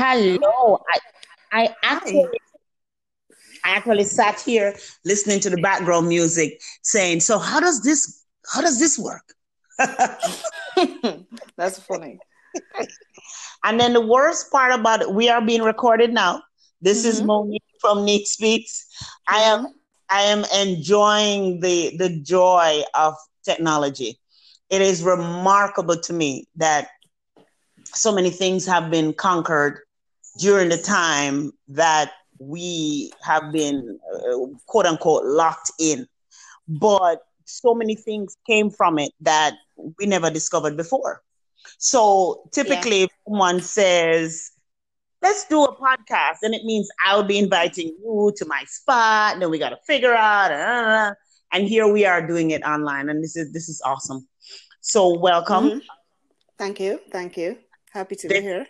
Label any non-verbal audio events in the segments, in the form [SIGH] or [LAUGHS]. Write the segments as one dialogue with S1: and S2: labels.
S1: Hello. I, I actually I actually sat here listening to the background music saying, so how does this how does this work? [LAUGHS]
S2: That's funny. [LAUGHS]
S1: and then the worst part about it, we are being recorded now. This mm-hmm. is Monique from Neek Speaks. I am I am enjoying the the joy of technology. It is remarkable to me that so many things have been conquered during the time that we have been uh, quote unquote locked in. But so many things came from it that we never discovered before. So typically, yeah. if someone says, let's do a podcast, and it means I'll be inviting you to my spot, and then we got to figure out, uh, and here we are doing it online, and this is this is awesome. So welcome. Mm-hmm.
S2: Thank you, thank you. Happy to be here.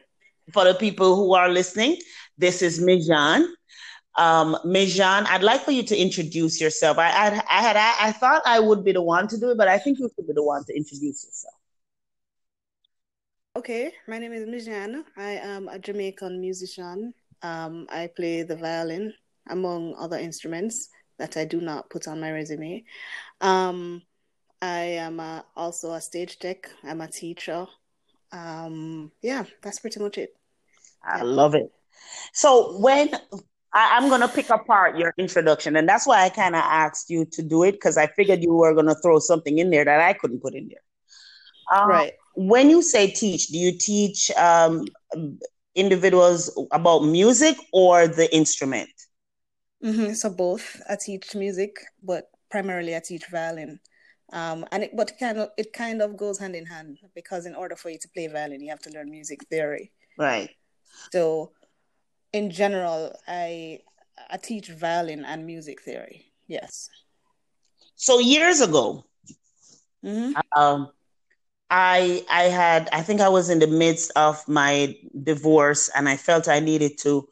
S1: For the people who are listening, this is Mijanne. Um, Mijanne, I'd like for you to introduce yourself. I, I, I had, I, I, thought I would be the one to do it, but I think you should be the one to introduce yourself.
S2: Okay, my name is Mijanne. I am a Jamaican musician. Um, I play the violin, among other instruments that I do not put on my resume. Um, I am a, also a stage tech. I'm a teacher. Um, yeah, that's pretty much it.
S1: I love it. So when I, am gonna pick apart your introduction, and that's why I kind of asked you to do it because I figured you were gonna throw something in there that I couldn't put in there.
S2: Um, right.
S1: When you say teach, do you teach um, individuals about music or the instrument?
S2: Mm-hmm. So both. I teach music, but primarily I teach violin. Um, and it, but kind of it kind of goes hand in hand because in order for you to play violin, you have to learn music theory.
S1: Right.
S2: So in general, I I teach violin and music theory. Yes.
S1: So years ago, mm-hmm. um, I I had I think I was in the midst of my divorce, and I felt I needed to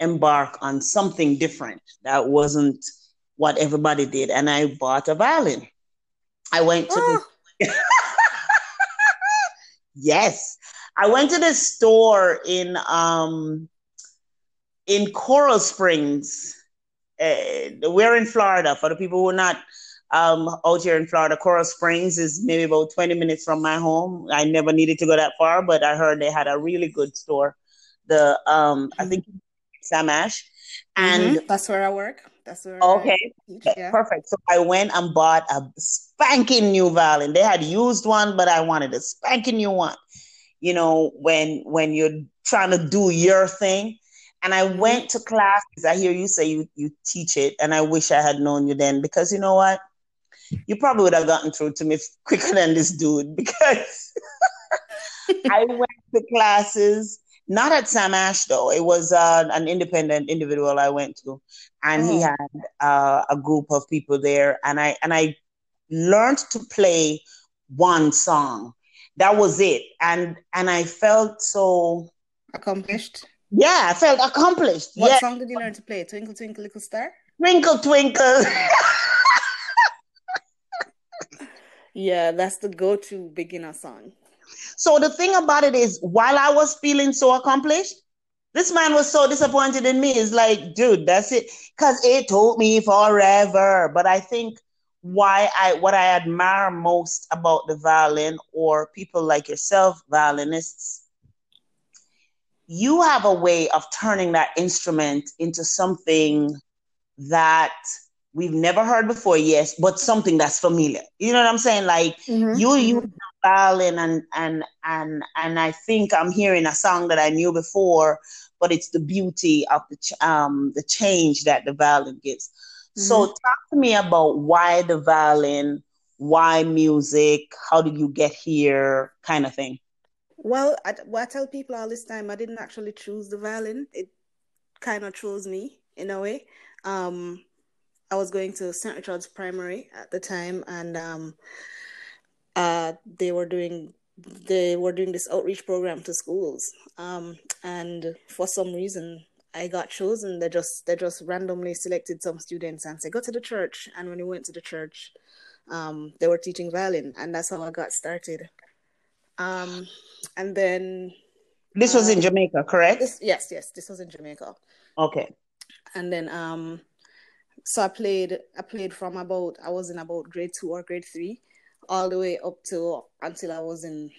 S1: embark on something different that wasn't what everybody did, and I bought a violin. I went to oh. the [LAUGHS] yes, I went to this store in um in Coral Springs. Uh, we're in Florida. For the people who are not um, out here in Florida, Coral Springs is maybe about 20 minutes from my home. I never needed to go that far, but I heard they had a really good store. The um, I think Sam Ash, and
S2: mm-hmm. that's where I work. That's where.
S1: Okay, yeah. perfect. So I went and bought a spanking new violin. They had used one, but I wanted a spanking new one. You know, when when you're trying to do your thing, and I mm-hmm. went to classes. I hear you say you, you teach it, and I wish I had known you then because you know what? You probably would have gotten through to me [LAUGHS] quicker than this dude because [LAUGHS] I went to classes, not at Sam Ash though. It was uh, an independent individual I went to, and oh. he had uh, a group of people there, and I and I learned to play one song. That was it, and and I felt so
S2: accomplished
S1: yeah, I felt accomplished.
S2: What
S1: yeah.
S2: song did you learn to play? Twinkle Twinkle Little Star?
S1: Twinkle Twinkle. [LAUGHS]
S2: yeah, that's the go-to beginner song.
S1: So the thing about it is, while I was feeling so accomplished, this man was so disappointed in me. It's like, dude, that's it. Cause it took me forever. But I think why I what I admire most about the violin or people like yourself, violinists, you have a way of turning that instrument into something that we've never heard before, yes, but something that's familiar. You know what I'm saying? Like mm-hmm. you use the violin and and and and I think I'm hearing a song that I knew before, but it's the beauty of the ch- um the change that the violin gives. Mm-hmm. So talk to me about why the violin, why music, how did you get here, kind of thing.
S2: Well, I, well, I tell people all this time I didn't actually choose the violin. It kind of chose me in a way. Um, I was going to St. Richard's Primary at the time, and um, uh, they were doing they were doing this outreach program to schools. Um, and for some reason, I got chosen. They just they just randomly selected some students and said go to the church. And when we went to the church, um, they were teaching violin, and that's how I got started. Um, and then
S1: This was in Jamaica, correct?
S2: This, yes, yes, this was in Jamaica.
S1: Okay.
S2: And then um so I played I played from about I was in about grade two or grade three, all the way up to until I was in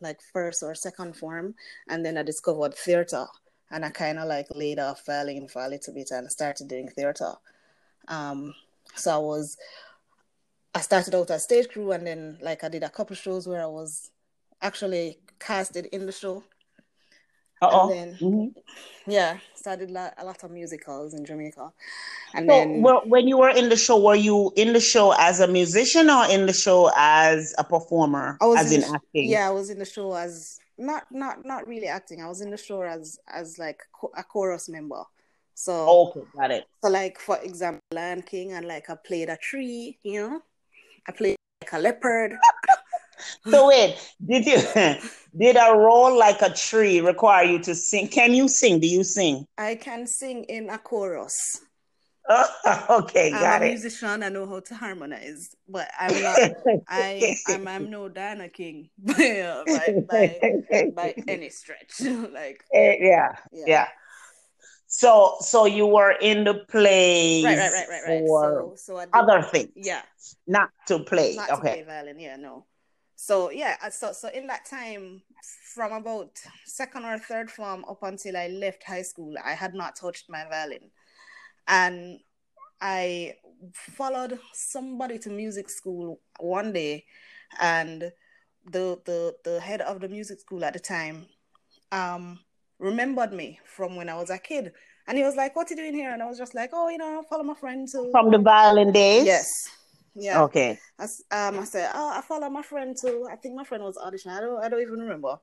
S2: like first or second form, and then I discovered theater, and I kind of like laid off violin for a little bit and started doing theater. Um, so I was I started out as stage crew, and then like I did a couple shows where I was actually casted in the show.
S1: Uh-oh.
S2: And then,
S1: Mhm.
S2: yeah, did la- a lot of musicals in Jamaica. And
S1: So,
S2: then,
S1: well, when you were in the show, were you in the show as a musician or in the show as a performer,
S2: I was
S1: as
S2: in
S1: in acting?
S2: yeah, I was in the show as not not not really acting. I was in the show as as like a chorus member. So
S1: Okay, got it.
S2: so like for example, Lion King, and like I played a tree. You know, I played like a leopard. [LAUGHS]
S1: So wait, did you [LAUGHS] did a role like a tree require you to sing? Can you sing? Do you sing?
S2: I can sing in a chorus. [LAUGHS]
S1: okay, got I'm
S2: a
S1: it.
S2: musician. I know how to harmonize, but I'm not. [LAUGHS] I I'm, I'm no Diana King [LAUGHS] by, by by any stretch. like
S1: Eh, yeah,
S2: yeah.
S1: yeah. So, so you were in the play
S2: Right, right, right, right, right.
S1: for
S2: So so did,
S1: other things,
S2: yeah,
S1: not to play.
S2: not to
S1: okay.
S2: play violin. Yeah, no. So yeah, so so in that time, from about second or third form up until I left high school, I had not touched my violin, and I followed somebody to music school one day, and the the the head of the music school at the time, um, remembered me from when I was a kid, and he was like, "What are you doing here?" And I was just like, "Oh, you know, follow my friend to."
S1: From the violin days?
S2: Yes. Yeah.
S1: Okay.
S2: I, um, I said, oh, I follow my friend to I think my friend was auditioning. I don't, I don't even remember.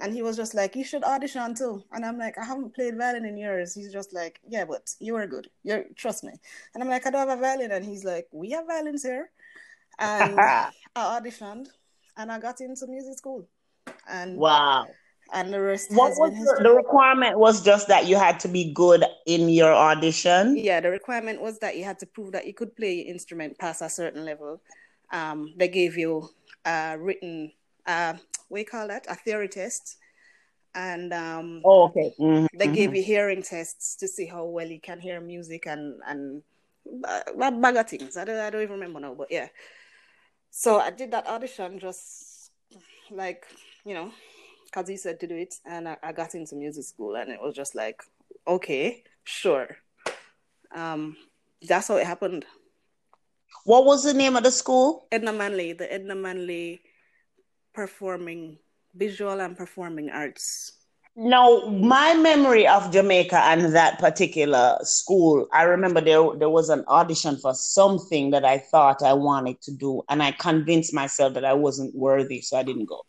S2: And he was just like, you should audition too. And I'm like, I haven't played violin in years. He's just like, yeah, but you are good. You trust me. And I'm like, I don't have a violin. And he's like, we have violins here. And [LAUGHS] I auditioned, and I got into music school. And
S1: wow.
S2: and the rest
S1: What was the, the requirement? Was just that you had to be good in your audition.
S2: Yeah, the requirement was that you had to prove that you could play your instrument past a certain level. Um, they gave you a written, uh, you call that? A theory test. And um,
S1: Oh, okay. Mhm,
S2: they gave you hearing tests to see how well you can hear music and, and uh, bag of things. I don't, I don't even remember now, but yeah. So I did that audition just like, you know, because he said to do it. And I, I got into music school and it was just like, okay, sure. Um, that's how it happened.
S1: What was the name of the school?
S2: Edna Manley, the Edna Manley Performing Visual and Performing Arts.
S1: Now, my memory of Jamaica and that particular school, I remember there there was an audition for something that I thought I wanted to do, and I convinced myself that I wasn't worthy, so I didn't go.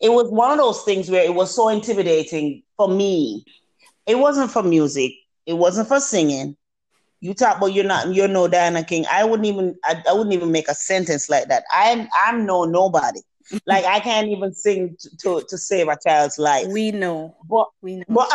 S1: It was one of those things where it was so intimidating for me. It wasn't for music. It wasn't for singing. You talk about you're not you're no Diana King. I wouldn't even I, I wouldn't even make a sentence like that. I'm I'm no nobody. Like I can't even sing to, to, to save a child's life.
S2: We know.
S1: But
S2: We know.
S1: but, [LAUGHS]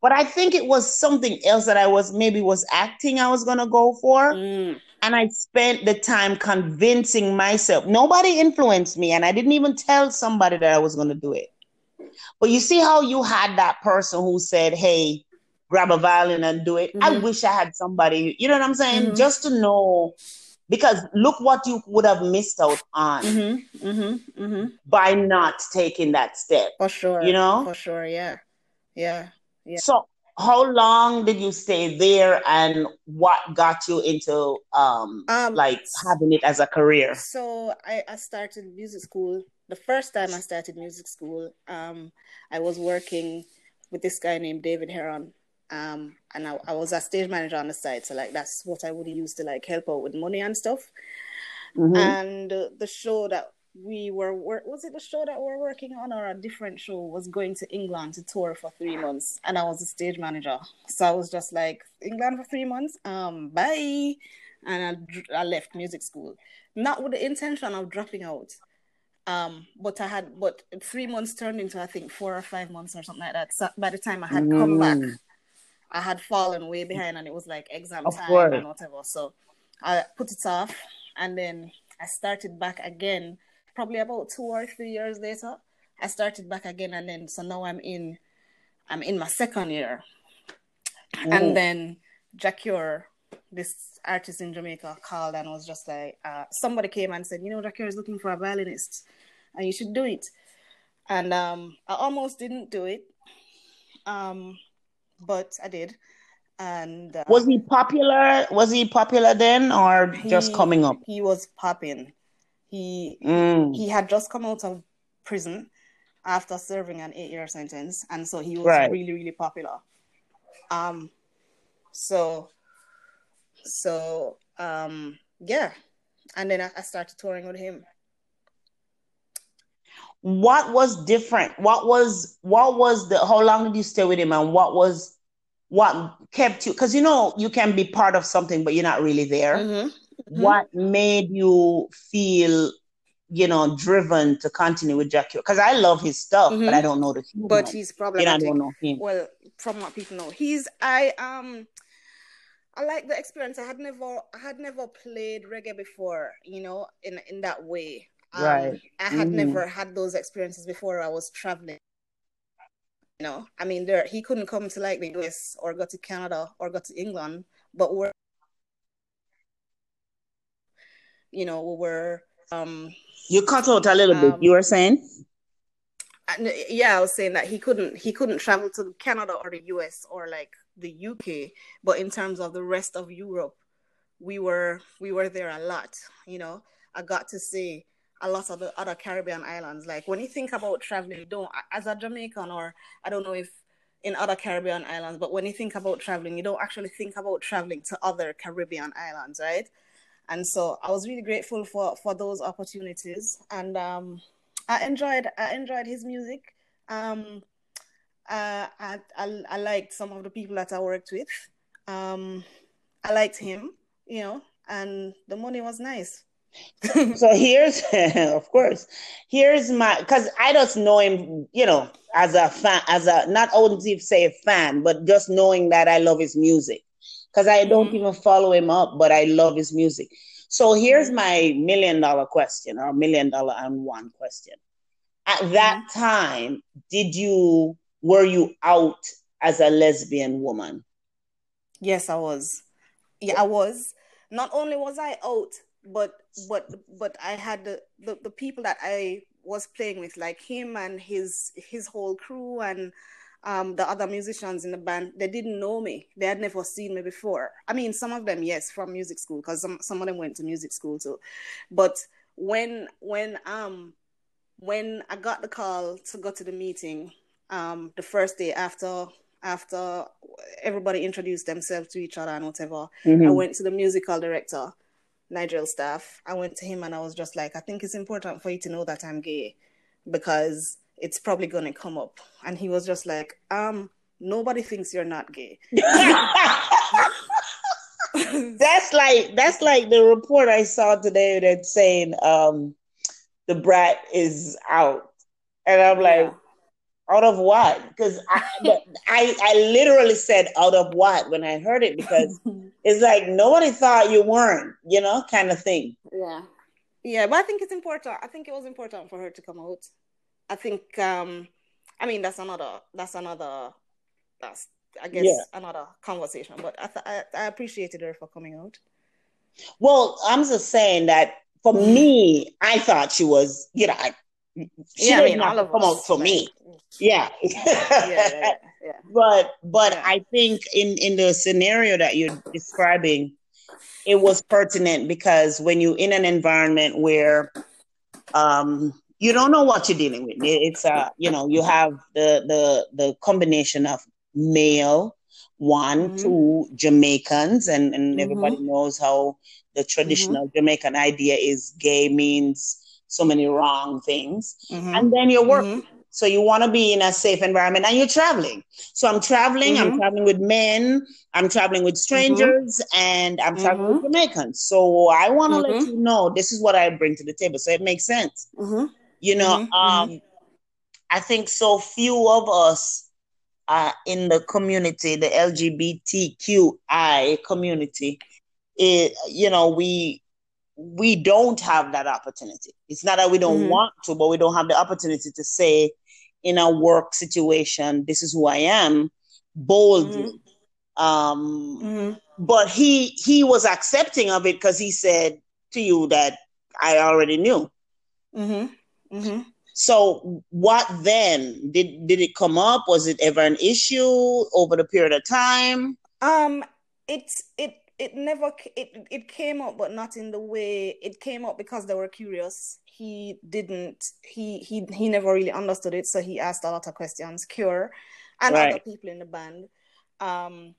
S1: but I think it was something else that I was maybe was acting I was gonna go for.
S2: Mm.
S1: And I spent the time convincing myself. Nobody influenced me, and I didn't even tell somebody that I was gonna do it. But you see how you had that person who said, Hey, grab a violin and do it. I
S2: Mhm.
S1: wish I had somebody, you know what I'm saying?
S2: Mhm.
S1: Just to know because look what you would have missed out on
S2: Mm-hmm. Mm-hmm. Mm-hmm.
S1: by not taking that step.
S2: For sure.
S1: You know?
S2: For sure. Yeah. Yeah. Yeah.
S1: So how long did you stay there and what got you into um
S2: Um,
S1: like having it as a career?
S2: So I, I started music school. The first time I started music school, um, I was working with this guy named David Heron. Um, and I, I was a stage manager on the side, so like that's what I would use to like help out with money and stuff.
S1: Mhm.
S2: And uh, the show that we were wor- was it the show that we were working on or a different show was going to England to tour for three months, and I was a stage manager. So I was just like England for three months, um, bye, and I, I left music school, not with the intention of dropping out. Um, but I had, but three months turned into I think four or five months or something like that. So by the time I had come back,
S1: Mm.
S2: I had fallen way behind, and it was like exam
S1: Of
S2: time
S1: course.
S2: and whatever. So I put it off, and then I started back again, probably about two or three years later, I started back again, and then so now I'm in, I'm in my second year, mm. and then Jah Cure, this artist in Jamaica, called and was just like, uh, somebody came and said, you know, Jah Cure is looking for a violinist, and you should do it. And um, I almost didn't do it, um, but I did. And uh,
S1: was he popular? Was he popular then, or just coming up?
S2: He was popping. He mm. he had just come out of prison after serving an eight-year sentence, and so he was right. really really popular. Um, so so um yeah, and then I, I started touring with him
S1: what was different what was what was the how long did you stay with him and what was what kept you because you know you can be part of something but you're not really there mm-hmm. Mm-hmm. what made you feel you know driven to continue with Jackie because I love his stuff mm-hmm. but I don't know the
S2: human. but he's probably I don't know him well from what people know he's I um I like the experience I had never I had never played reggae before you know in in that way um, right I had mm-hmm. never had those experiences before I was traveling you know, I mean, there he couldn't come to like the US or go to Canada or go to England, but we're, you know, we were. Um,
S1: you cut out a little um, bit. You were saying.
S2: Yeah, I was saying that he couldn't he couldn't travel to Canada or the US or like the UK, but in terms of the rest of Europe, we were we were there a lot. You know, I got to see a lot of the other Caribbean islands. Like when you think about traveling, you don't as a Jamaican or I don't know if in other Caribbean islands, but when you think about traveling, you don't actually think about traveling to other Caribbean islands, right? And so I was really grateful for for those opportunities, and um, I enjoyed I enjoyed his music. Um, uh, I, I I liked some of the people that I worked with. Um, I liked him, you know, and the money was nice
S1: so here's [LAUGHS] of course here's my because i just know him you know as a fan as a not only say a fan but just knowing that i love his music. Because i don't mm-hmm. even follow him up but i love his music. So here's mm-hmm. my million dollar question or million dollar and one question. At that mm-hmm. time did you were you out as a lesbian woman?
S2: Yes i was. Yeah. I was. Not only was i out but but but I had the, the, the people that I was playing with, like him and his his whole crew and um, the other musicians in the band, they didn't know me. They had never seen me before. I mean, some of them, yes, from music school, because some, some of them went to music school too. But when when um when I got the call to go to the meeting, um, the first day after after everybody introduced themselves to each other and whatever, mm-hmm. I went to the musical director Nigel staff, I went to him and I was just like, I think it's important for you to know that I'm gay because it's probably going to come up. And he was just like, um, nobody thinks you're not gay. [LAUGHS] [LAUGHS]
S1: that's like that's like the report I saw today that's saying um the brat is out. And I'm like, yeah. Out of what? Because I, I, I literally said out of what when I heard it because [LAUGHS] it's like nobody thought you weren't, you know, kind of thing.
S2: Yeah, yeah, but I think it's important. I think it was important for her to come out. I think, um, I mean, that's another, that's another, that's I guess yeah. another conversation. But I, th- I, I appreciated her for coming out.
S1: Well, I'm just saying that for me, I thought she was, you know, I, she yeah, I mean, all of come out for like, me. Yeah. yeah, yeah, yeah. [LAUGHS] But but. I think in in the scenario that you're describing, it was pertinent because when you're in an environment where um you don't know what you're dealing with, it's uh you know you have the the the combination of male one, mm-hmm. two Jamaicans, and, and mm-hmm. everybody knows how the traditional mm-hmm. Jamaican idea is gay means so many wrong things. Mm-hmm. And then you're working. Mm-hmm. So you want to be in a safe environment and you're traveling. So I'm traveling, mm-hmm. I'm traveling with men, I'm traveling with strangers, mm-hmm. and I'm traveling with mm-hmm. Jamaicans. So I want to let mm-hmm. you know this is what I bring to the table. So it makes sense. You know, um, I think so few of us uh, in the community, the LGBTQI community, it, you know, we we don't have that opportunity. It's not that we don't mm-hmm. want to, but we don't have the opportunity to say in a work situation, this is who I am boldly. Mm-hmm. Um, mm-hmm. But he he was accepting of it because he said to you that I already knew. Mm-hmm. Mm-hmm. So what then? Did did it come up? Was it ever an issue over the period of time?
S2: Um, it's it it never it it came up but not in the way it came up because they were curious. He didn't he he he never really understood it so he asked a lot of questions cure and right. other people in the band. Um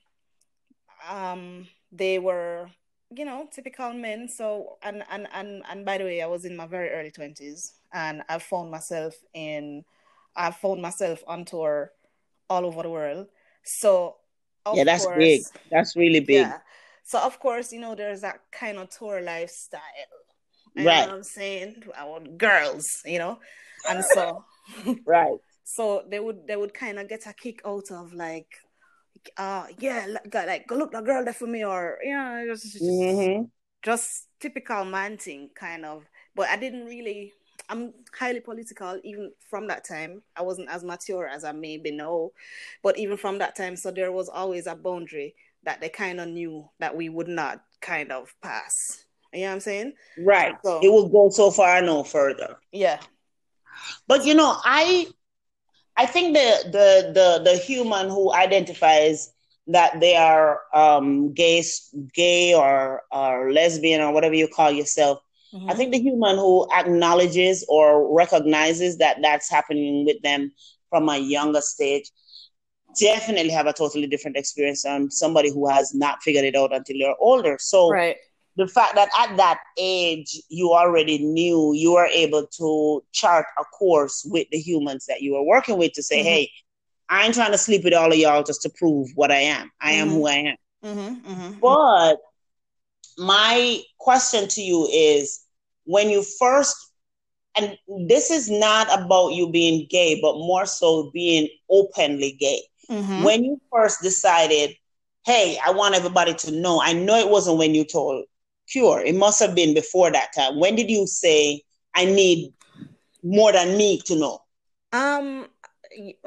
S2: um they were you know typical men so and and and and by the way i was in my very early 20s and i found myself in i found myself on tour all over the world. So
S1: yeah that's course, big. That's really big. Yeah
S2: so of course, you know, there's that kind of tour lifestyle. You right. know what I'm saying? I want girls, you know? And so [LAUGHS]
S1: Right.
S2: So they would they would kind of get a kick out of like uh yeah, like go look the girl there for me or you know, just just, mm-hmm. just typical man thing kind of. But I didn't really I'm highly political even from that time. I wasn't as mature as I maybe know, but even from that time, so there was always a boundary that they kind of knew that we would not kind of pass. You know what I'm saying?
S1: Right. So, it will go so far no further.
S2: Yeah.
S1: But you know, I I think the the the the human who identifies that they are um, gay, gay or or lesbian or whatever you call yourself. Mm-hmm. I think the human who acknowledges or recognizes that that's happening with them from a younger stage definitely have a totally different experience than somebody who has not figured it out until they're older. So
S2: right.
S1: the fact that at that age you already knew you were able to chart a course with the humans that you were working with to say, mm-hmm. hey, I ain't trying to sleep with all of y'all just to prove what I am. I mm-hmm. am who I am. Mm-hmm, mm-hmm. But my question to you is when you first and this is not about you being gay, but more so being openly gay. Mm-hmm. When you first decided, hey, I want everybody to know, I know it wasn't when you told Cure. It must have been before that time. When did you say, I need more than me to know?
S2: Um,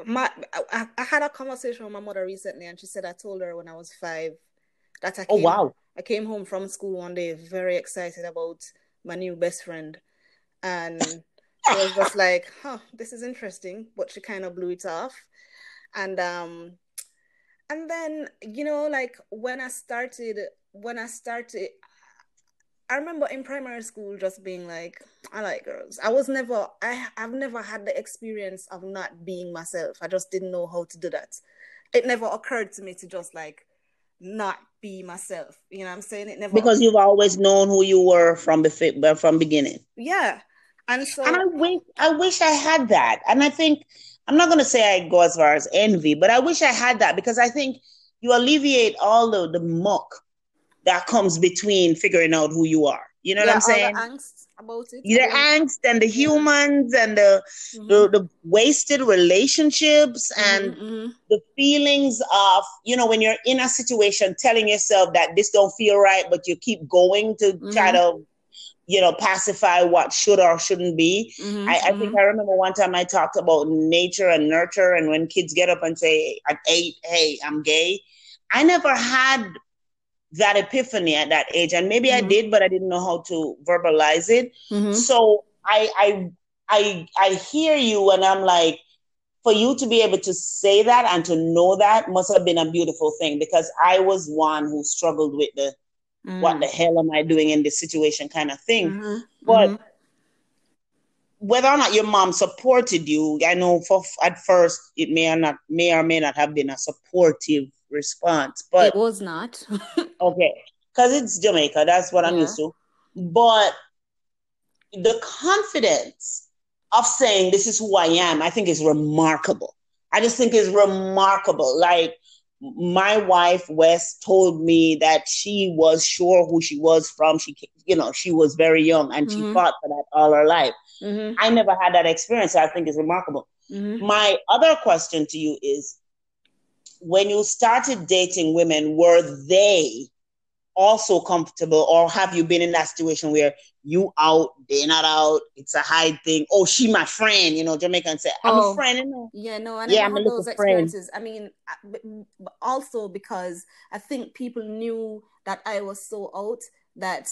S2: my I, I had a conversation with my mother recently, and she said I told her when I was five that I
S1: oh, came, oh wow
S2: I came home from school one day very excited about my new best friend, and I was just [LAUGHS] like, "Huh, this is interesting," but she kind of blew it off and um and then you know like when i started when i started i remember in primary school just being like i like girls. I was never i i've never had the experience of not being myself. I just didn't know how to do that. It never occurred to me to just like not be myself. You know what i'm saying? It never
S1: because you've always known who you were from the from beginning.
S2: Yeah. And so
S1: and i wish i wish i had that. And i think I'm not going to say I go as far as envy, but I wish I had that because I think you alleviate all the, the muck that comes between figuring out who you are. You know yeah, what I'm saying?
S2: angst about it.
S1: The angst and the humans and the, mm-hmm. the, the wasted relationships mm-hmm, and mm-hmm. the feelings of you know when you're in a situation telling yourself that this don't feel right, but you keep going to try mm-hmm. to you know, pacify what should or shouldn't be. Mm-hmm, I, I think mm-hmm. I remember one time I talked about nature and nurture, and when kids get up and say at eight, "Hey, I'm gay," I never had that epiphany at that age, and maybe mm-hmm. I did, but I didn't know how to verbalize it. Mm-hmm. So I, I, I, I hear you, and I'm like, for you to be able to say that and to know that must have been a beautiful thing because I was one who struggled with the mm. what the hell am I doing in this situation kind of thing. Mm-hmm. But mm-hmm. whether or not your mom supported you, I know for at first it may or not may or may not have been a supportive response, but
S2: it was not. [LAUGHS]
S1: okay, because it's Jamaica, that's what I'm yeah. used to. But the confidence of saying this is who I am, I think is remarkable. I just think is remarkable. Like my wife West told me that she was sure who she was from. She, you know, she was very young and mm-hmm. she fought for that all her life. Mm-hmm. I never had that experience. So I think it's remarkable. Mm-hmm. My other question to you is, when you started dating women, were they also comfortable, or have you been in that situation where you out, they're not out, it's a hide thing? Oh, she my friend, you know, Jamaican say, I'm oh, a friend. You know?
S2: Yeah, no, I yeah, I'm had those experiences. Friend. I mean, also because I think people knew that I was so out that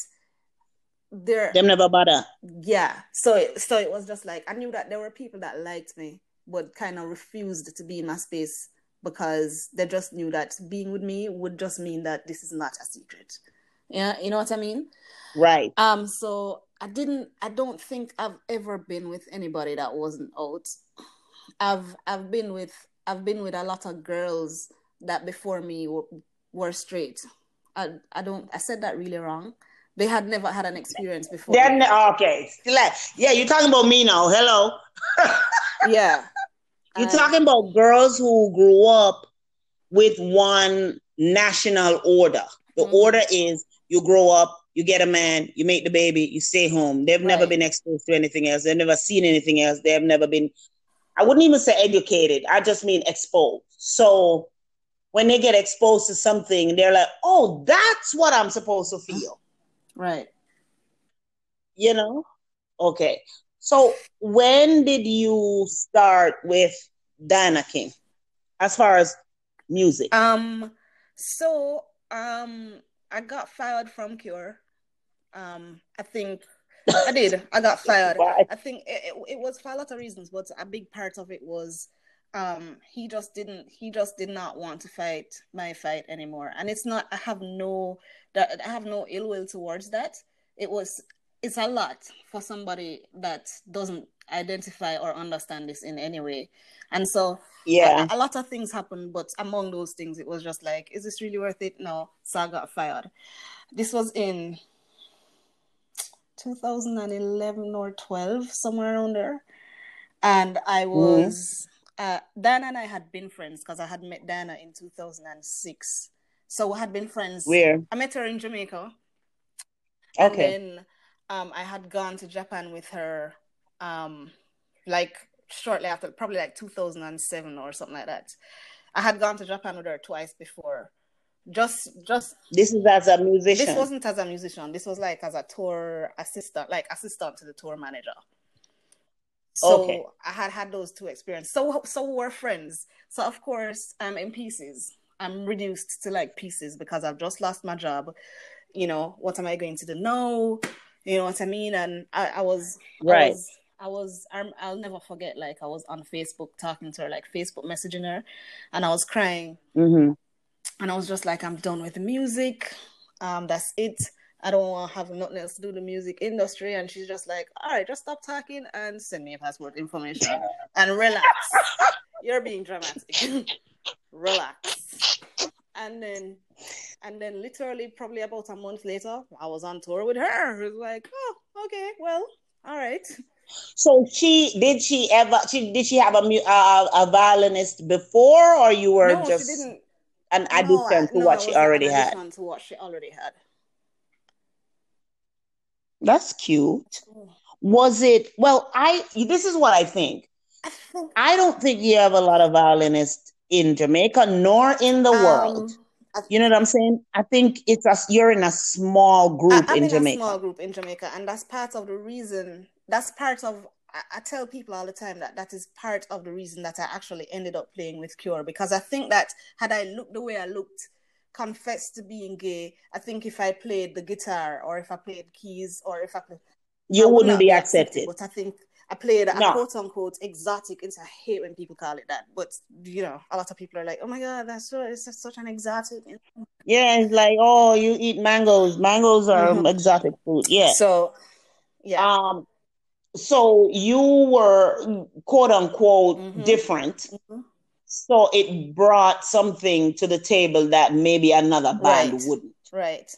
S2: there
S1: them never bother.
S2: Yeah, so so it was just like I knew that there were people that liked me, but kind of refused to be in my space because they just knew that being with me would just mean that this is not a secret. Yeah, you know what I mean?
S1: Right.
S2: Um, so I didn't I don't think I've ever been with anybody that wasn't out. I've I've been with I've been with a lot of girls that before me were, were straight. I I don't I said that really wrong. They had never had an experience before.
S1: Then okay. Yeah, you're talking about me now. Hello. [LAUGHS]
S2: yeah.
S1: You're uh, talking about girls who grew up with one national order. The mm-hmm. order is you grow up, you get a man, you make the baby, you stay home. They've right. never been exposed to anything else. They've never seen anything else. They've never been, I wouldn't even say educated. I just mean exposed. So when they get exposed to something, they're like, oh, that's what I'm supposed to feel.
S2: Right.
S1: You know? Okay. So when did you start with Diana King as far as music?
S2: Um so um I got fired from Cure. Um I think I did. I got [LAUGHS] fired. I think it, it, it, was for a lot of reasons, but a big part of it was um he just didn't he just did not want to fight my fight anymore. And it's not I have no that I have no ill will towards that. It was it's a lot for somebody that doesn't identify or understand this in any way. And so
S1: yeah,
S2: a, a, lot of things happened, but among those things, it was just like, is this really worth it? No. So I got fired. This was in 2011 or 12, somewhere around there. And I mm-hmm. was, mm. uh, Dana and I had been friends because I had met Dana in 2006. So we had been friends.
S1: Where?
S2: I met her in Jamaica.
S1: Okay.
S2: And then um, I had gone to Japan with her, um, like shortly after, probably like 2007 or something like that. I had gone to Japan with her twice before. Just, just
S1: this is as a musician.
S2: This wasn't as a musician. This was like as a tour assistant, like assistant to the tour manager. So okay. I had had those two experiences. So, so we're friends. So of course, I'm in pieces. I'm reduced to like pieces because I've just lost my job. You know, what am I going to do? No, you know what I mean? And I, I was
S1: right.
S2: I was, I was I'll never forget. Like I was on Facebook talking to her, like Facebook messaging her, and I was crying.
S1: Mm-hmm.
S2: And I was just like, I'm done with the music. Um, that's it. I don't want to have nothing else to do the music industry. And she's just like, all right, just stop talking and send me a passport information and relax. [LAUGHS] You're being dramatic. [LAUGHS] relax. And then and then literally probably about a month later, I was on tour with her. It was like, oh, okay, well, all right.
S1: So she did she ever she did she have a uh, a violinist before or you were no, just an addition no, to no, what she already had?
S2: To what she already had.
S1: That's cute. Was it well? I this is what I think. I, [LAUGHS] think, I don't think you have a lot of violinists in Jamaica nor in the um, world. You know what I'm saying? I think it's as you're in a small group I, in, in Jamaica.
S2: small group in Jamaica, and that's part of the reason. That's part of. I, I tell people all the time that that is part of the reason that I actually ended up playing with Cure because I think that had I looked the way I looked, confessed to being gay, I think if I played the guitar or if I played keys or if I played,
S1: you I wouldn't be accepted.
S2: accepted. But I think I played a no. quote unquote exotic. It's I hate when people call it that, but you know, a lot of people are like, "Oh my god, that's so it's such an exotic."
S1: Yeah, it's like, oh, you eat mangoes. Mangoes are mm-hmm. exotic food. Yeah.
S2: So, yeah.
S1: Um, so you were quote unquote mm-hmm. different. Mm-hmm. So it brought something to the table that maybe another band
S2: right.
S1: wouldn't.
S2: Right.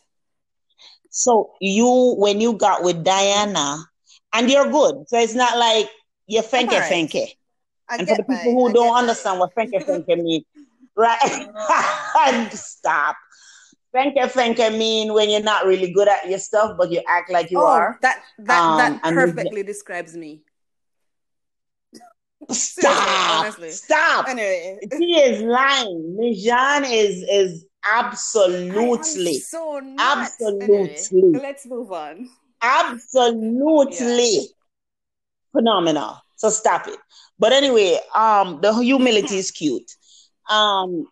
S1: So you, when you got with Diana and you're good. So it's not like you're fenke right. fenke. I and for the people my, who I don't understand what fenke [LAUGHS] fenke mean, right? [LAUGHS] Stop. Fenke fenke mean when you're not really good at your stuff, but you act like you
S2: oh,
S1: are.
S2: That that um, that perfectly you, describes me. [LAUGHS]
S1: Stop! Stop!
S2: Anyway,
S1: he is lying. Mijanne is is Absolutely.
S2: so not.
S1: Absolutely.
S2: Anyway, let's move on.
S1: Absolutely yeah. phenomenal. So stop it. But anyway, um, the humility is cute. Um,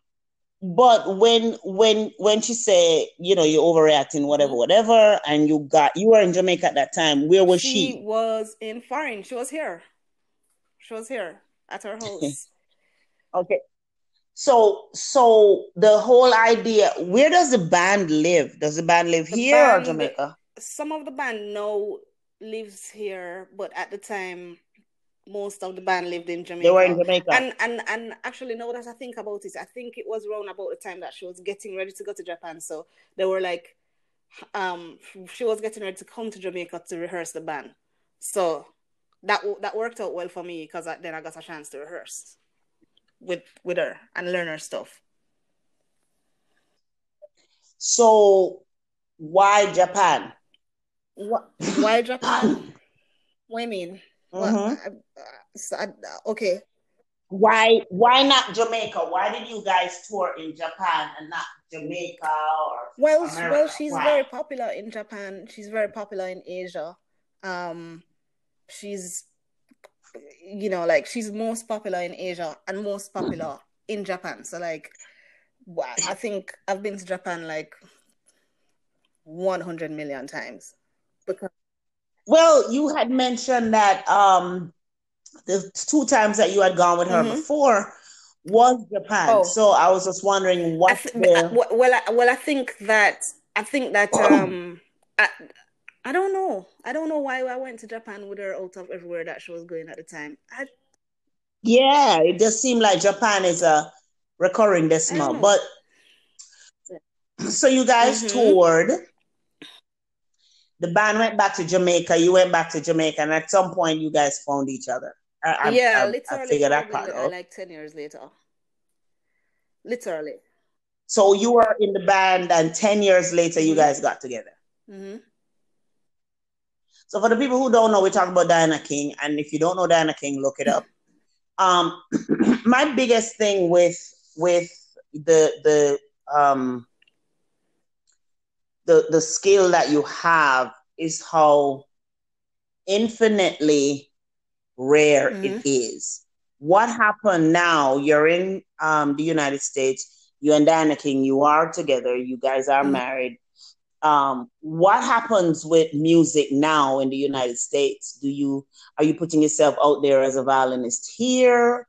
S1: but when when when she said, you know, you're overreacting, whatever, whatever, and you got you were in Jamaica at that time. Where was she?
S2: She was in foreign. She was here. She was here at her [LAUGHS] house.
S1: okay. So so the whole idea, where does the band live? Does the band live the here band, or Jamaica?
S2: Some of the band now lives here, but at the time most of the band lived in Jamaica.
S1: They were in Jamaica.
S2: And and and actually now that I think about it, I think it was around about the time that she was getting ready to go to Japan. So they were like um she was getting ready to come to Jamaica to rehearse the band. So that that worked out well for me because then I got a chance to rehearse with with her and learn her stuff.
S1: So why Japan?
S2: What, why Japan? what do mean? Mm-hmm. Well, okay.
S1: Why why not Jamaica? Why did you guys tour in Japan and not Jamaica or
S2: Well,
S1: America?
S2: well, she's
S1: why?
S2: very popular in Japan. She's very popular in Asia. Um, she's you know like she's most popular in Asia and most popular in Japan. So like, I think I've been to Japan like 100 million times because
S1: well, you had mentioned that um the two times that you had gone with her mm-hmm. before was Japan. Oh. So I was just wondering what. Th-
S2: the... Well, I, well, I think that I think that [CLEARS THROAT] um I, I don't know. I don't know why I went to Japan with her out of everywhere that she was going at the time. I...
S1: Yeah, it just seemed like Japan is a recurring decimal, but so you guys mm-hmm. toured the band went back to Jamaica. You went back to Jamaica, and at some point, you guys found each other. I,
S2: yeah, I, literally. I figured that part out. Like ten years later, literally.
S1: So you were in the band, and ten years later, you mm-hmm. guys got together.
S2: Mm-hmm.
S1: So for the people who don't know, we talk about Diana King, and if you don't know Diana King, look it up. [LAUGHS] Um, [CLEARS THROAT] my biggest thing with with the the um the the skill that you have is how infinitely rare mm-hmm. it is. What happened now? You're in um, the United States. You and Diana King, you are together. You guys are mm-hmm. married. Um, what happens with music now in the United States? Do you are you putting yourself out there as a violinist here?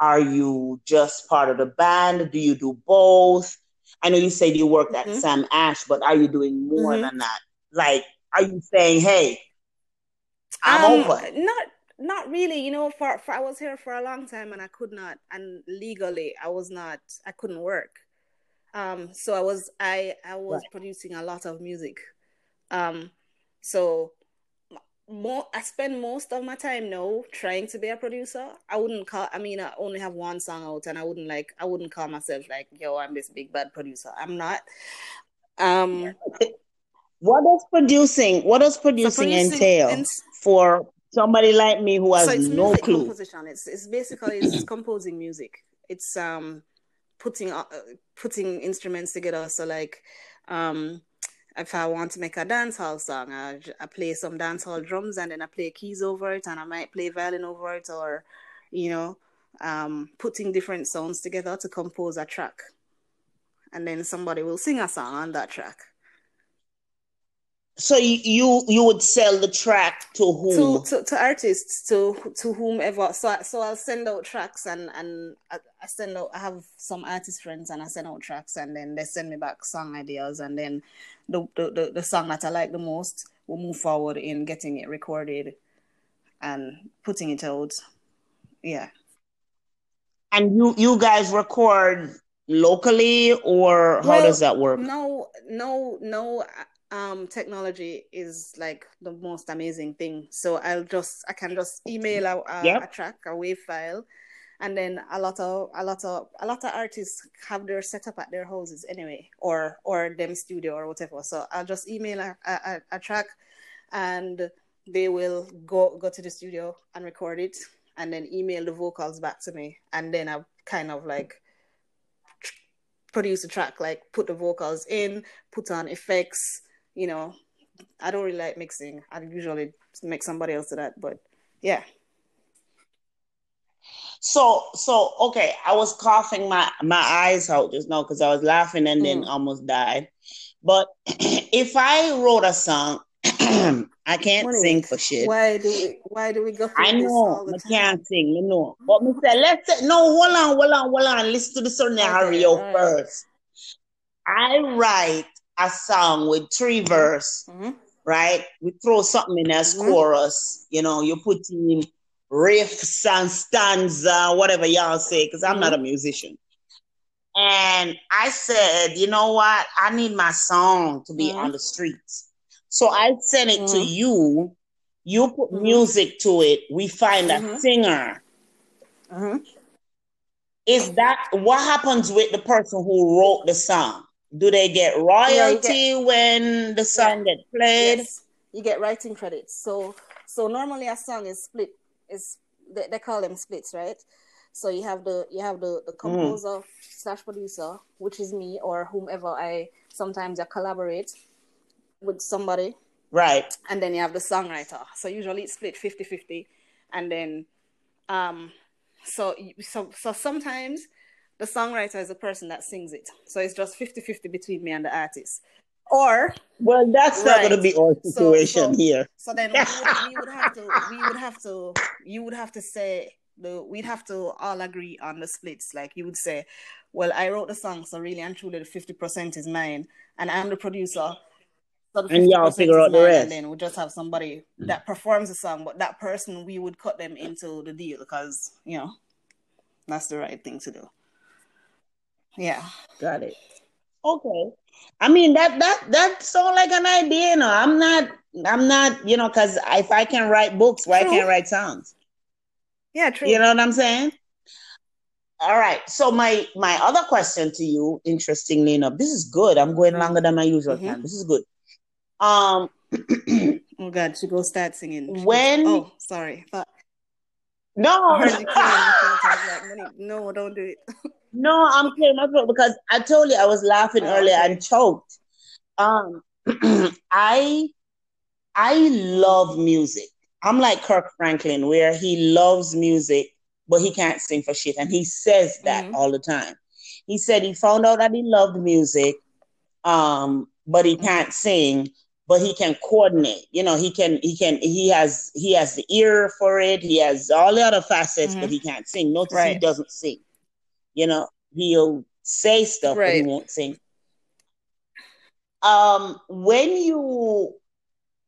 S1: Are you just part of the band? Do you do both? I know you said you worked at mm-hmm. Sam Ash, but are you doing more mm-hmm. than that? Like, are you saying, "Hey, I'm um, open"?
S2: Not, not really. You know, for, for I was here for a long time, and I could not, and legally, I was not, I couldn't work. Um, so I was, I, I was right. producing a lot of music. Um, so more I spend most of my time now trying to be a producer. I wouldn't call I mean I only have one song out and I wouldn't like I wouldn't call myself like, yo, I'm this big bad producer. I'm not. Um [LAUGHS]
S1: what does producing what does producing, producing entail for somebody like me who has so it's no clue?
S2: Composition. It's it's basically it's composing music. It's um putting uh, putting instruments together. So like um if I want to make a dancehall song, I, I play some dancehall drums and then I play keys over it, and I might play violin over it, or you know, um, putting different sounds together to compose a track, and then somebody will sing a song on that track.
S1: So you you would sell the track to whom?
S2: To, to, to artists, to to whomever. So so I'll send out tracks and and I, I, send out. I have some artist friends and I send out tracks and then they send me back song ideas and then the the, the, the song that I like the most will move forward in getting it recorded and putting it out. Yeah.
S1: And you you guys record locally or how well, does that work?
S2: No, no, no um technology is like the most amazing thing so i'll just i can just email a, a, yep. a track a wave file and then a lot of a lot of a lot of artists have their setup at their houses anyway or or them studio or whatever so i'll just email a, a, a track and they will go go to the studio and record it and then email the vocals back to me and then i kind of like produce the track, like put the vocals in, put on effects. You know, I don't really like mixing. I usually make somebody else do that, but yeah.
S1: So so okay, I was coughing my my eyes out just now because I was laughing and then mm. almost died. But [CLEARS THROAT] if I wrote a song, [CLEARS THROAT] I can't sing for shit.
S2: Why do we why do we go
S1: I know I can't sing, you know. But me say, let's say, no, hold on, hold on, hold on. Listen to the scenario okay, first. Right. I write a song with three verse, mm-hmm. right? We throw something in as mm-hmm. chorus, you know, you put in riffs and stanza, whatever y'all say, because I'm mm-hmm. not a musician. And I said, you know what? I need my song to be mm-hmm. on the streets. So I sent it mm-hmm. to you. You put mm-hmm. music to it. We find a mm-hmm. singer. Mm-hmm. Is that what happens with the person who wrote the song? Do they get royalty yeah, get, when the song yeah. gets played? Yes.
S2: You get writing credits. So so normally a song is split is they, they call them splits, right? So you have the you have the the mm. composer mm. slash producer, which is me or whomever I sometimes I collaborate with somebody.
S1: Right.
S2: And then you have the songwriter. So usually it's split 50-50. And then um so so so sometimes the songwriter is the person that sings it. So it's just 50-50 between me and the artist. Or
S1: well, that's right. not going to be our situation
S2: so, so,
S1: here.
S2: So then we would, we would have to, we would have to, you would have to say the, we'd have to all agree on the splits. Like you would say, well, I wrote the song, so really and truly, the fifty percent is mine, and I'm the producer.
S1: So and y'all figure out the rest.
S2: And then we just have somebody that performs the song, but that person we would cut them into the deal because you know that's the right thing to do. Yeah,
S1: got it. Okay, I mean that that that sounds like an idea. You know, I'm not I'm not you know because if I can write books, why can't write songs?
S2: Yeah, true.
S1: You know what I'm saying? All right. So my my other question to you, interestingly enough, this is good. I'm going longer than my usual mm-hmm. time. This is good. Um. [CLEARS THROAT]
S2: oh God, she go start singing.
S1: When?
S2: Oh, sorry. But...
S1: No. [LAUGHS]
S2: no, don't do it. [LAUGHS]
S1: no, I'm clearing my throat because I told you I was laughing oh, earlier okay. and choked. Um, [CLEARS THROAT] I I love music. I'm like Kirk Franklin, where he loves music, but he can't sing for shit. And he says that mm-hmm. all the time. He said he found out that he loved music, um, but he can't sing, but he can coordinate. You know, he can, he can, he has, he has the ear for it. He has all the other facets, mm-hmm. but he can't sing. Notice right. he doesn't sing. You know, he'll say stuff, right. but he won't sing. Um, when you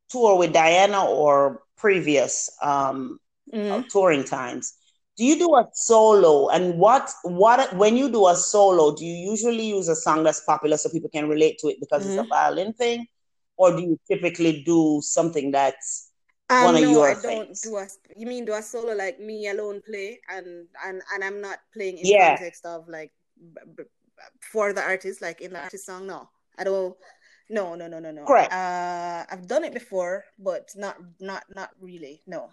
S1: tour with Diana or previous um, mm-hmm. uh, touring times. Do you do a solo? And what what when you do a solo, do you usually use a song that's popular so people can relate to it because mm-hmm. it's a mm-hmm. violin thing, or do you typically do something that's
S2: um, one of no, your I don't things? do a. You mean do a solo like me alone play, and and and I'm not playing in yeah. context of like b- b- for the artist, like in the artist song. No, I don't. No, no, no, no, no.
S1: Correct.
S2: Uh, I've done it before, but not, not, not really. No.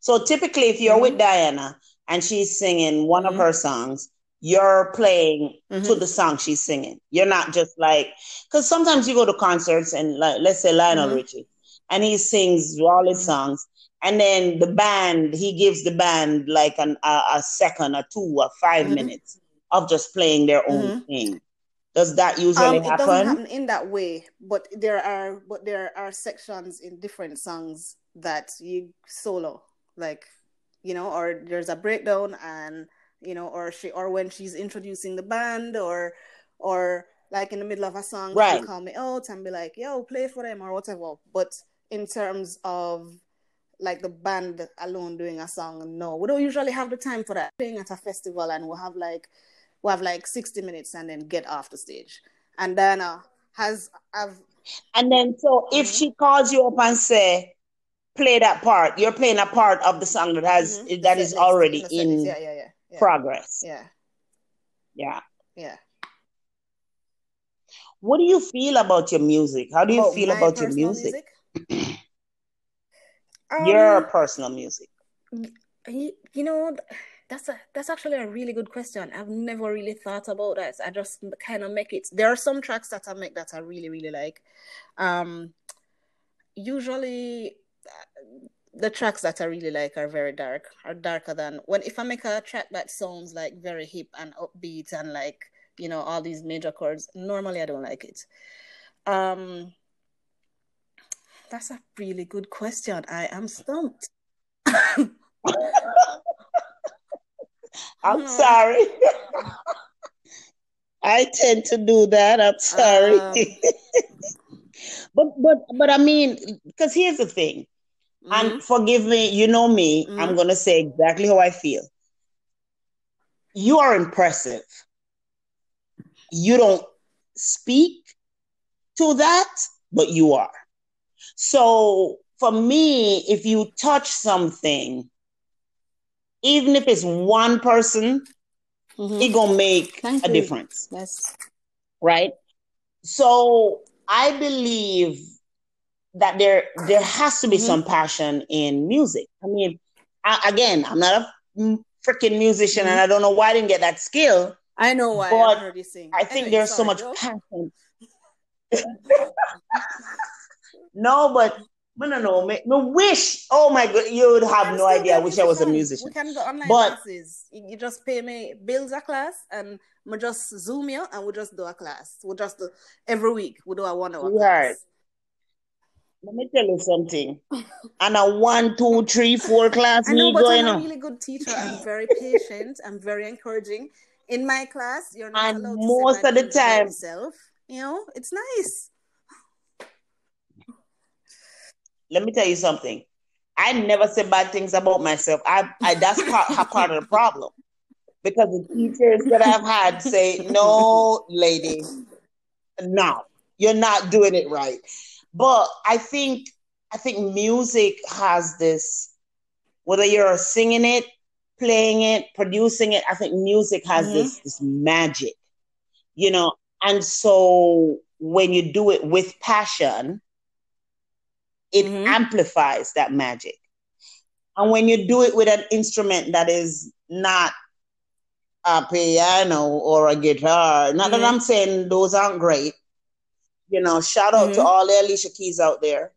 S1: So typically, if you're mm-hmm. with Diana and she's singing one mm-hmm. of her songs, you're playing mm-hmm. to the song she's singing. You're not just like because sometimes you go to concerts and like let's say Lionel mm-hmm. Richie, and he sings all his mm-hmm. songs, and then the band he gives the band like an, a, a second or two or 5 mm-hmm. minutes of just playing their own thing. Does that usually um, it happen? doesn't happen
S2: in that way, but there are but there are sections in different songs that you solo, like you know, or there's a breakdown and you know, or she or when she's introducing the band, or or like in the middle of a song, right. call me out and be like, "Yo, play for them" or whatever. But in terms of like the band alone doing a song, no, we don't usually have the time for that. Playing at a festival and we'll have like we'll have like 60 minutes and then get off the stage. And Diana has I've
S1: and then so mm-hmm. if she calls you up and say play that part, you're playing a part of the song that has mm-hmm. that is already in,
S2: yeah, yeah, yeah,
S1: yeah, progress.
S2: Yeah.
S1: Yeah.
S2: Yeah.
S1: What do you feel about your music? How do you oh, feel about your music? music? [CLEARS THROAT] your um, personal music.
S2: You, you know, that's a that's actually a really good question. I've never really thought about that. I just kind of make it. There are some tracks that I make that I really really like. Um, usually, uh, the tracks that I really like are very dark, are darker than when if I make a track that sounds like very hip and upbeat and like you know all these major chords. Normally, I don't like it. Um, that's a really good question. I am stumped.
S1: I'm sorry. I tend to do that. I'm sorry. Um, [LAUGHS] but but but I mean, because here's the thing, mm-hmm. and forgive me, you know me, mm-hmm. I'm gonna say exactly how I feel. You are impressive. You don't speak to that, but you are. So for me, if you touch something even if it's one person, mm-hmm. it gonna make Thank a you. difference.
S2: Yes.
S1: Right. So I believe that there there has to be mm-hmm. some passion in music. I mean, I, again, I'm not a freaking musician, mm-hmm. and I don't know why I didn't get that skill.
S2: I know why. But I,
S1: I think there's so much passion. [LAUGHS] no, but no, no, no. Me, me wish. Oh my god, you would have no idea. I wish I was a musician.
S2: We can go online but, classes. You just pay me bills a class, and we just zoom you, and we just do a class. We just do every week. We do a one hour. Right.
S1: Let me tell you something. and a one, two, three, four class. I know, but I'm
S2: a really good teacher. I'm very patient. I'm very encouraging. In my class, you're not and allowed most of the time. Yourself. You know, it's nice
S1: let me tell you something. I never say bad things about myself. I, I that's part, part of the problem because the teachers that I've had say, "No, lady, no, you're not doing it right." But I think I think music has this, whether you're singing it, playing it, producing it. I think music has mm-hmm. this this magic, you know. And so when you do it with passion, it mm-hmm. amplifies that magic. And when you do it with an instrument that is not a piano or a guitar, not mm-hmm. that I'm saying those aren't great. You know, shout out mm-hmm. to all the Alicia Keys out there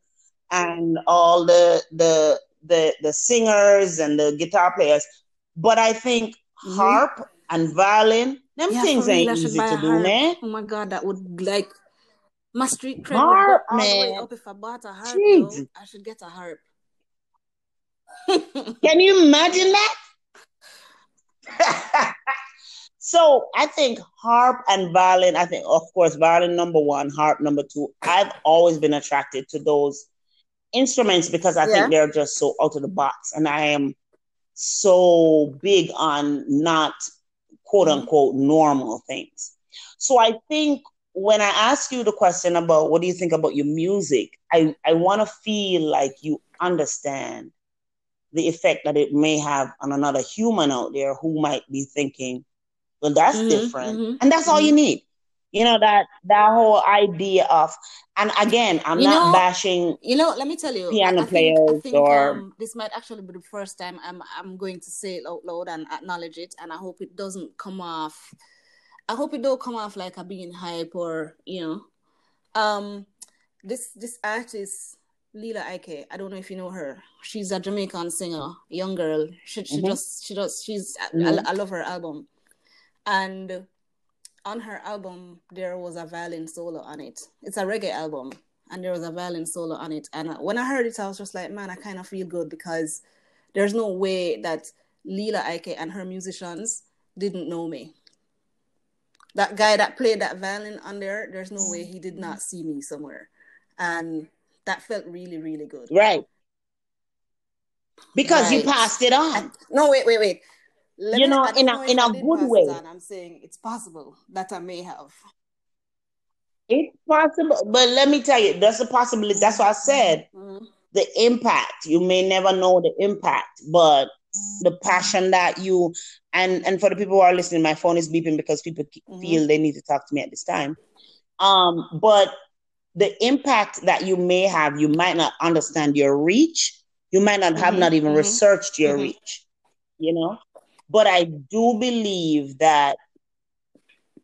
S1: and all the the the the singers and the guitar players. But I think mm-hmm. harp and violin, them yeah, things ain't easy to do, man.
S2: Oh my god, that would like my street cred harp, would go all man. the way up if I bought a harp. Though, I should get a harp.
S1: Can you imagine that? [LAUGHS] so I think harp and violin, I think, of course, violin number one, harp number two. I've always been attracted to those instruments because I yeah. think they're just so out of the box. And I am so big on not quote mm-hmm. unquote normal things. So I think when I ask you the question about what do you think about your music, I, I want to feel like you understand the effect that it may have on another human out there who might be thinking, well, that's mm-hmm, different. Mm-hmm, and that's mm-hmm. all you need. You know, that that whole idea of and again, I'm you not know, bashing
S2: you know, let me tell you
S1: piano I, players think, I think, or
S2: um, this might actually be the first time I'm I'm going to say it out loud and acknowledge it and I hope it doesn't come off I hope it don't come off like a being hype or you know. Um, this this artist Lila Ike. I don't know if you know her. She's a Jamaican singer, young girl. She she mm-hmm. just she does she's mm-hmm. I, I love her album, and on her album there was a violin solo on it. It's a reggae album, and there was a violin solo on it. And uh, when I heard it, I was just like, man, I kind of feel good because there's no way that Lila Ike and her musicians didn't know me that guy that played that violin on there, there's no way he did not see me somewhere. And that felt really, really good.
S1: Right. Because right. you passed it on. And,
S2: no, wait, wait, wait.
S1: Let you me, know, in a in a good way.
S2: I'm saying it's possible that I may have.
S1: It's possible, but let me tell you, that's a possibility. That's what I said. Mm-hmm. The impact. You may never know the impact, but the passion that you and and for the people who are listening, my phone is beeping because people mm-hmm. feel they need to talk to me at this time. Um, but the impact that you may have, you might not understand your reach. You might not have mm-hmm. not even mm-hmm. researched your mm-hmm. reach, you know. But I do believe that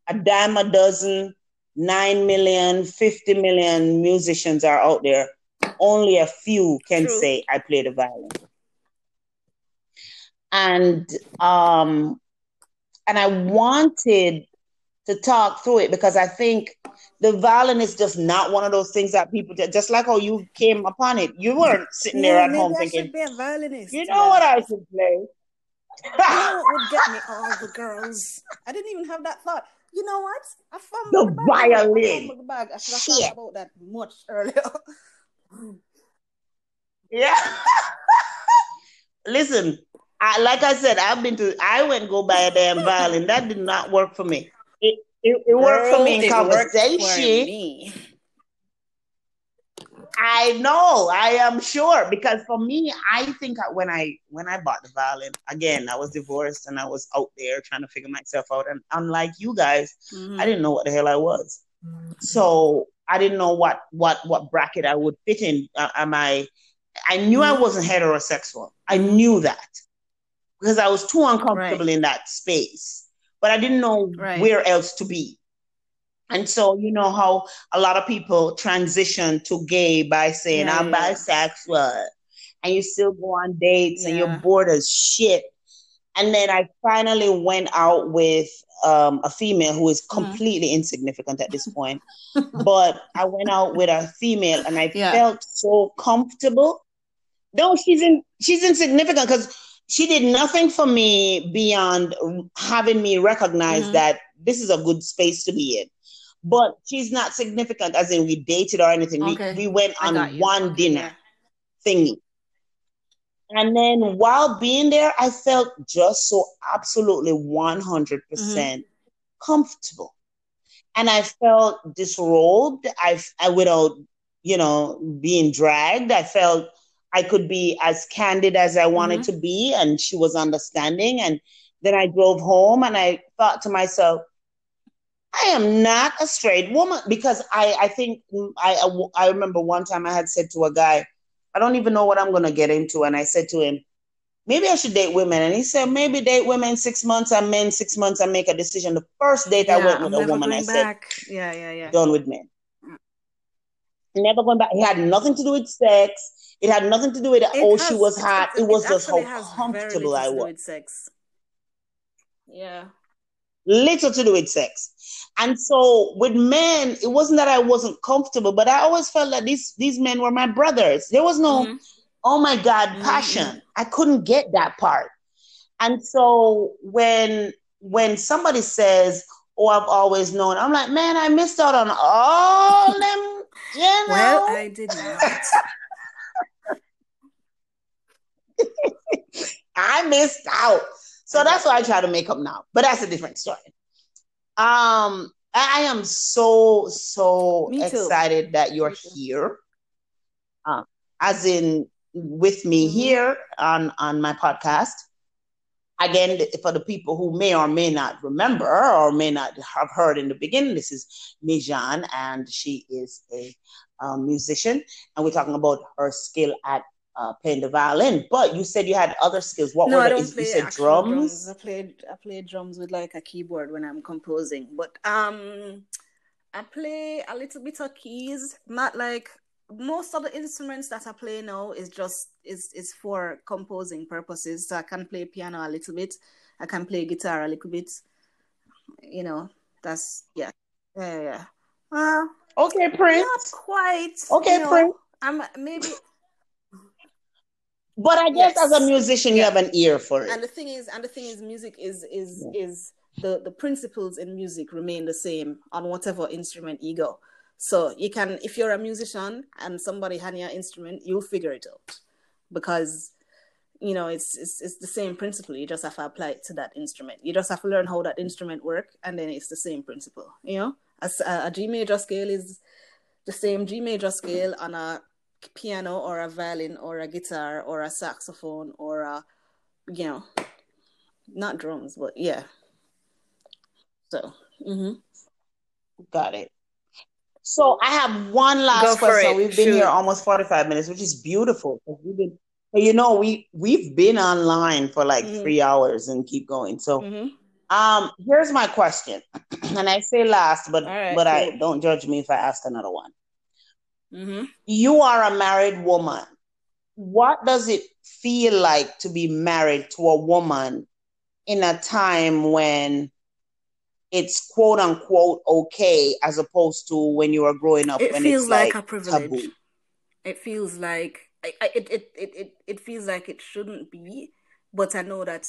S1: a dime a dozen, 9 million, 50 million musicians are out there. Only a few can True. say, I play the violin. And um, and I wanted to talk through it because I think the violin is just not one of those things that people just like how you came upon it. You weren't sitting there at home I thinking, You know what I should play?
S2: You know what would get me? All the [LAUGHS] girls. I didn't even have that thought. You know what? I found
S1: the, the violin.
S2: The bag. I should have thought about that much earlier. [LAUGHS]
S1: yeah. [LAUGHS] Listen, I, like I said, I've been to. I went go buy a damn violin. That did not work for me. It it, it worked for me in conversation. I know, I am sure because for me, I think when I when I bought the violin again, I was divorced and I was out there trying to figure myself out. And unlike you guys, mm-hmm. I didn't know what the hell I was, mm-hmm. so I didn't know what what what bracket I would fit in. Uh, am I? I knew mm-hmm. I wasn't heterosexual. I knew that because I was too uncomfortable right. in that space but I didn't know right. where else to be. And so, you know how a lot of people transition to gay by saying, yeah, I'm yeah. bisexual. And you still go on dates yeah. and you're bored as shit. And then I finally went out with um, a female who is mm-hmm. completely insignificant at this [LAUGHS] point. but I went out with a female and I felt so comfortable. No, she's in she's insignificant because she did nothing for me beyond having me recognize mm-hmm. that this is a good space to be in. But she's not significant as in we dated or anything. Okay. We, we went on one dinner thingy. And then while being there, I felt just so absolutely 100% mm hmm comfortable. And I felt disrobed. I, I, without, you know, being dragged, I felt I could be as candid as I wanted mm-hmm. to be, and she was understanding. And then I drove home and I thought to myself, I am not a straight woman because I, I think I, I remember one time I had said to a guy, I don't even know what I'm going to get into. And I said to him, maybe I should date women. And he said, maybe date women six months and men six months and make a decision. The first date yeah, I went with I'm a woman, I back.
S2: said, yeah, yeah, yeah.
S1: Done with men. Never going back. He had nothing to do with sex. It had nothing to do with it oh has, she was hot. It, it was just how comfortable I was.
S2: sex. Yeah.
S1: Little to do with sex. And so with men, it wasn't that I wasn't comfortable, but I always felt that these these men were my brothers. There was no, mm-hmm. oh my God, mm-hmm. passion. Mm-hmm. I couldn't get that part. And so when when somebody says, Oh, I've always known, I'm like, man, I missed out on all [LAUGHS] them, you know.
S2: Well, I did not. [LAUGHS]
S1: I missed out. So that's why I try to make up now. But that's a different story. Um, I am so so excited that you're here. Um, as in with me mm-hmm. here on on my podcast. Again, for the people who may or may not remember or may not have heard in the beginning, this is Mijanne, and she is a um, musician, and we're talking about her skill at uh, playing the violin, but you said you had other skills. What
S2: no,
S1: were
S2: I
S1: don't
S2: play you said drums? drums? I played I played drums with like a keyboard when I'm composing, but um, I play a little bit of keys. Not like most of the instruments that I play now is just is is for composing purposes. So I can play piano a little bit. I can play guitar a little bit. You know, that's yeah, yeah, yeah. Uh,
S1: okay, Prince.
S2: Not quite.
S1: Okay, you know, Prince.
S2: I'm maybe
S1: but I guess yes. as a musician, you have an ear for it.
S2: And the thing is, and the thing is, music is is is the the principles in music remain the same on whatever instrument you go. So you can, if you're a musician and somebody hand your instrument, you'll figure it out because you know it's, it's it's the same principle. You just have to apply it to that instrument. You just have to learn how that instrument work, and then it's the same principle. You know, as a, a G major scale is the same G major scale on a piano or a violin or a guitar or a saxophone or a you know not drums but yeah so mm-hmm.
S1: got it so i have one last Go question we've been Shoot. here almost 45 minutes which is beautiful we've been you know, we we've been online for like mm-hmm. three hours and keep going. So mm-hmm. um here's my question. [CLEARS THROAT] and I say last, but right, but cool. I don't judge me if I ask another one. Mm-hmm. You are a married woman. What does it feel like to be married to a woman in a time when it's quote unquote okay as opposed to when you were growing up
S2: it
S1: when
S2: feels
S1: it's
S2: like, like a privilege taboo. it feels like I, I, it, it, it, it, it feels like it shouldn't be but i know that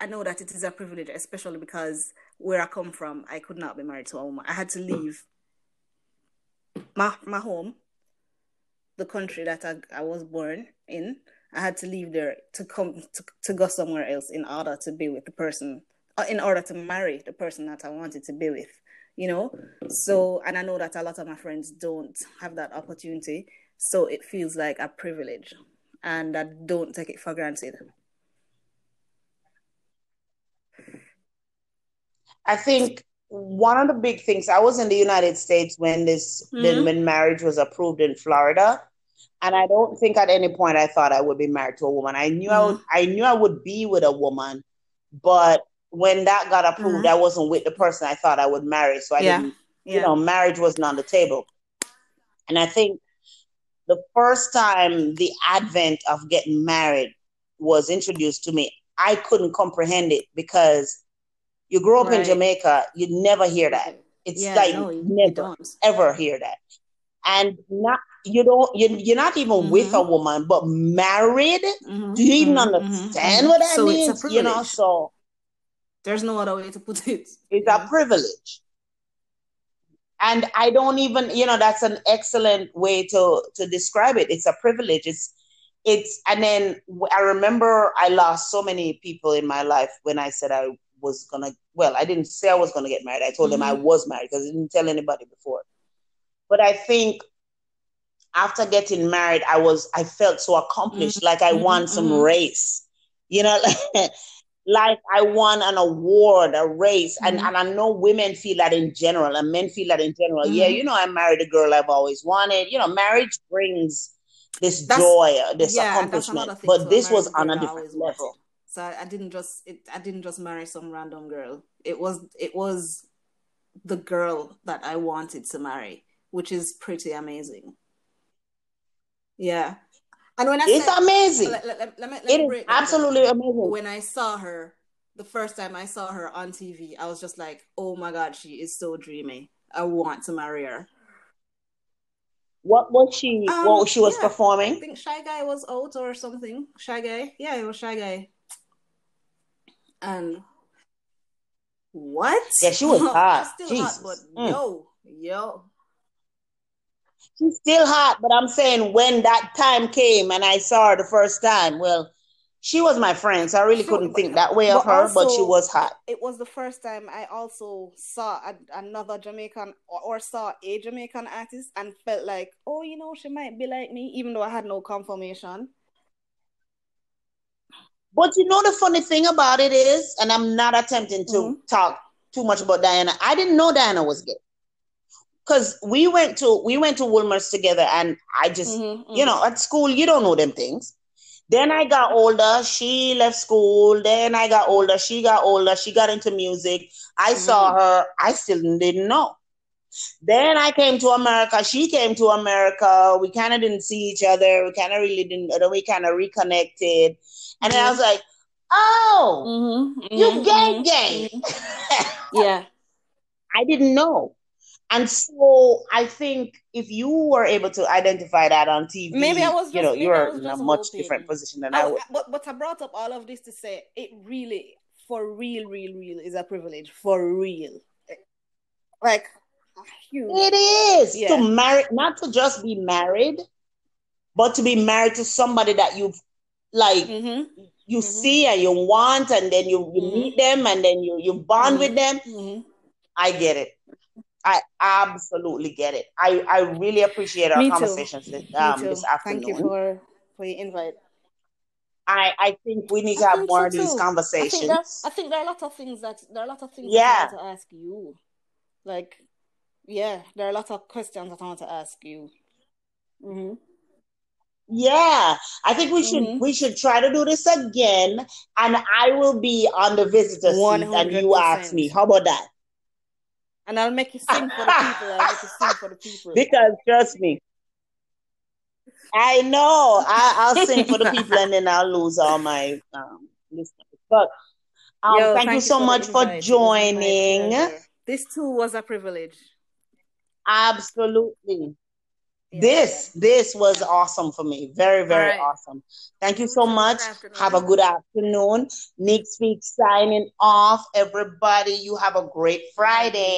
S2: i know that it is a privilege especially because where i come from i could not be married to a woman i had to leave my my home the country that I, I was born in i had to leave there to come to, to go somewhere else in order to be with the person uh, in order to marry the person that I wanted to be with, you know? So, and I know that a lot of my friends don't have that opportunity. So it feels like a privilege and I don't take it for granted.
S1: I think one of the big things I was in the United States when this mm-hmm. when marriage was approved in Florida. And I don't think at any point I thought I would be married to a woman. I knew mm-hmm. I would I knew I would be with a woman, but when that got approved, mm-hmm. I wasn't with the person I thought I would marry. So I yeah. didn't, yeah. you know, marriage wasn't on the table. And I think the first time the advent of getting married was introduced to me, I couldn't comprehend it because you grow up right. in Jamaica, you never hear that. It's yeah, like no, you, never ever hear that. And not you don't you, you're not even mm-hmm. with a woman, but married. Mm-hmm. Do you even mm-hmm. understand what that so means? You know, so
S2: there's no other way to put it.
S1: It's a privilege. And I don't even, you know, that's an excellent way to to describe it. It's a privilege. It's it's and then I remember I lost so many people in my life when I said I was gonna well, I didn't say I was gonna get married. I told mm-hmm. them I mm-hmm. was married because I didn't tell anybody before. But I think after getting married, I was I felt so accomplished, mm-hmm. like I won some mm-hmm. race. You know, [LAUGHS] like I won an award, a race. Mm-hmm. And, and I know women feel that in general, and men feel that in general. Mm-hmm. Yeah, you know, I married a girl I've always wanted. You know, marriage brings this that's, joy, this yeah, accomplishment. But this was on a different level.
S2: So I didn't just it, I didn't just marry some random girl. It was it was the girl that I wanted to marry, which is pretty amazing. Yeah. And when I
S1: it's said, amazing. Let, let, let, let me, it is absolutely down. amazing.
S2: When I saw her, the first time I saw her on TV, I was just like, "Oh my god, she is so dreamy. I want to marry her."
S1: What was she? Um, what she was yeah, performing?
S2: I think Shy Guy was out or something. Shy Guy, yeah, it was Shy Guy. And what?
S1: Yeah, she was [LAUGHS] hot.
S2: still Jesus. hot, but mm. yo, yo,
S1: she's still hot, but I'm saying when that time came and I saw her the first time, well, she was my friend, so I really sure, couldn't think that way of her, also, but she was hot.
S2: It was the first time I also saw a, another Jamaican or, or, saw a Jamaican artist and felt like, oh, you know, she might be like me, even though I had no confirmation.
S1: But you know, the funny thing about it is, and I'm not attempting to mm-hmm. talk too much about Diana, I didn't know Diana was gay because we went to we went to Wolmer's together, and I just mm-hmm, mm-hmm. you know at school you don't know them things. Then I got older. She left school. Then I got older. She got older. She got into music. I mm-hmm. saw her. I still didn't know. Then I came to America. She came to America. We kind of didn't see each other. We kind of really didn't. Then we kind of reconnected. And then I mm-hmm. was like, "Oh, mm-hmm, you mm-hmm, gay, gay." [LAUGHS]
S2: yeah,
S1: I didn't know. And so I think if you were able to identify that on TV, maybe I was just, you know, you're in a much hoping. different position than I, I would.
S2: But, but I brought up all of this to say it really, for real, real, real is a privilege. For real. Like.
S1: It is yeah. to marry, not to just be married, but to be married to somebody that you've like mm-hmm. you mm-hmm. see and you want, and then you, you mm-hmm. meet them and then you, you bond with them. Mm-hmm. I get it. I absolutely get it. I, I really appreciate our Me conversations this, um, this afternoon.
S2: Thank you for, for your invite.
S1: I, I think we need to I have more of these conversations. I think,
S2: there, I think, there, are a lot of things that there are a lot of things yeah. I want to ask you. Like, yeah, there are a lot of questions that I want to ask you. Mm-hmm.
S1: Yeah, I think we should
S2: Mhm.
S1: we should try to do this again, and I will be on the visitor seat, and you ask me. How about that?
S2: And I'll make you sing for the people. I'll make you sing for the people.
S1: Because trust me, I know I, I'll sing for the people, and then I'll lose all my um, listeners. But um,
S2: Yo,
S1: thank, you so
S2: for the
S1: much for
S2: invite. It was my
S1: joining.
S2: This too was a privilege.
S1: Absolutely.
S2: Yeah.
S1: This this was awesome for me. Very very
S2: All right.
S1: awesome. Thank you so much. Have a good afternoon. Nick Speak signing off. Everybody, you have a great Friday.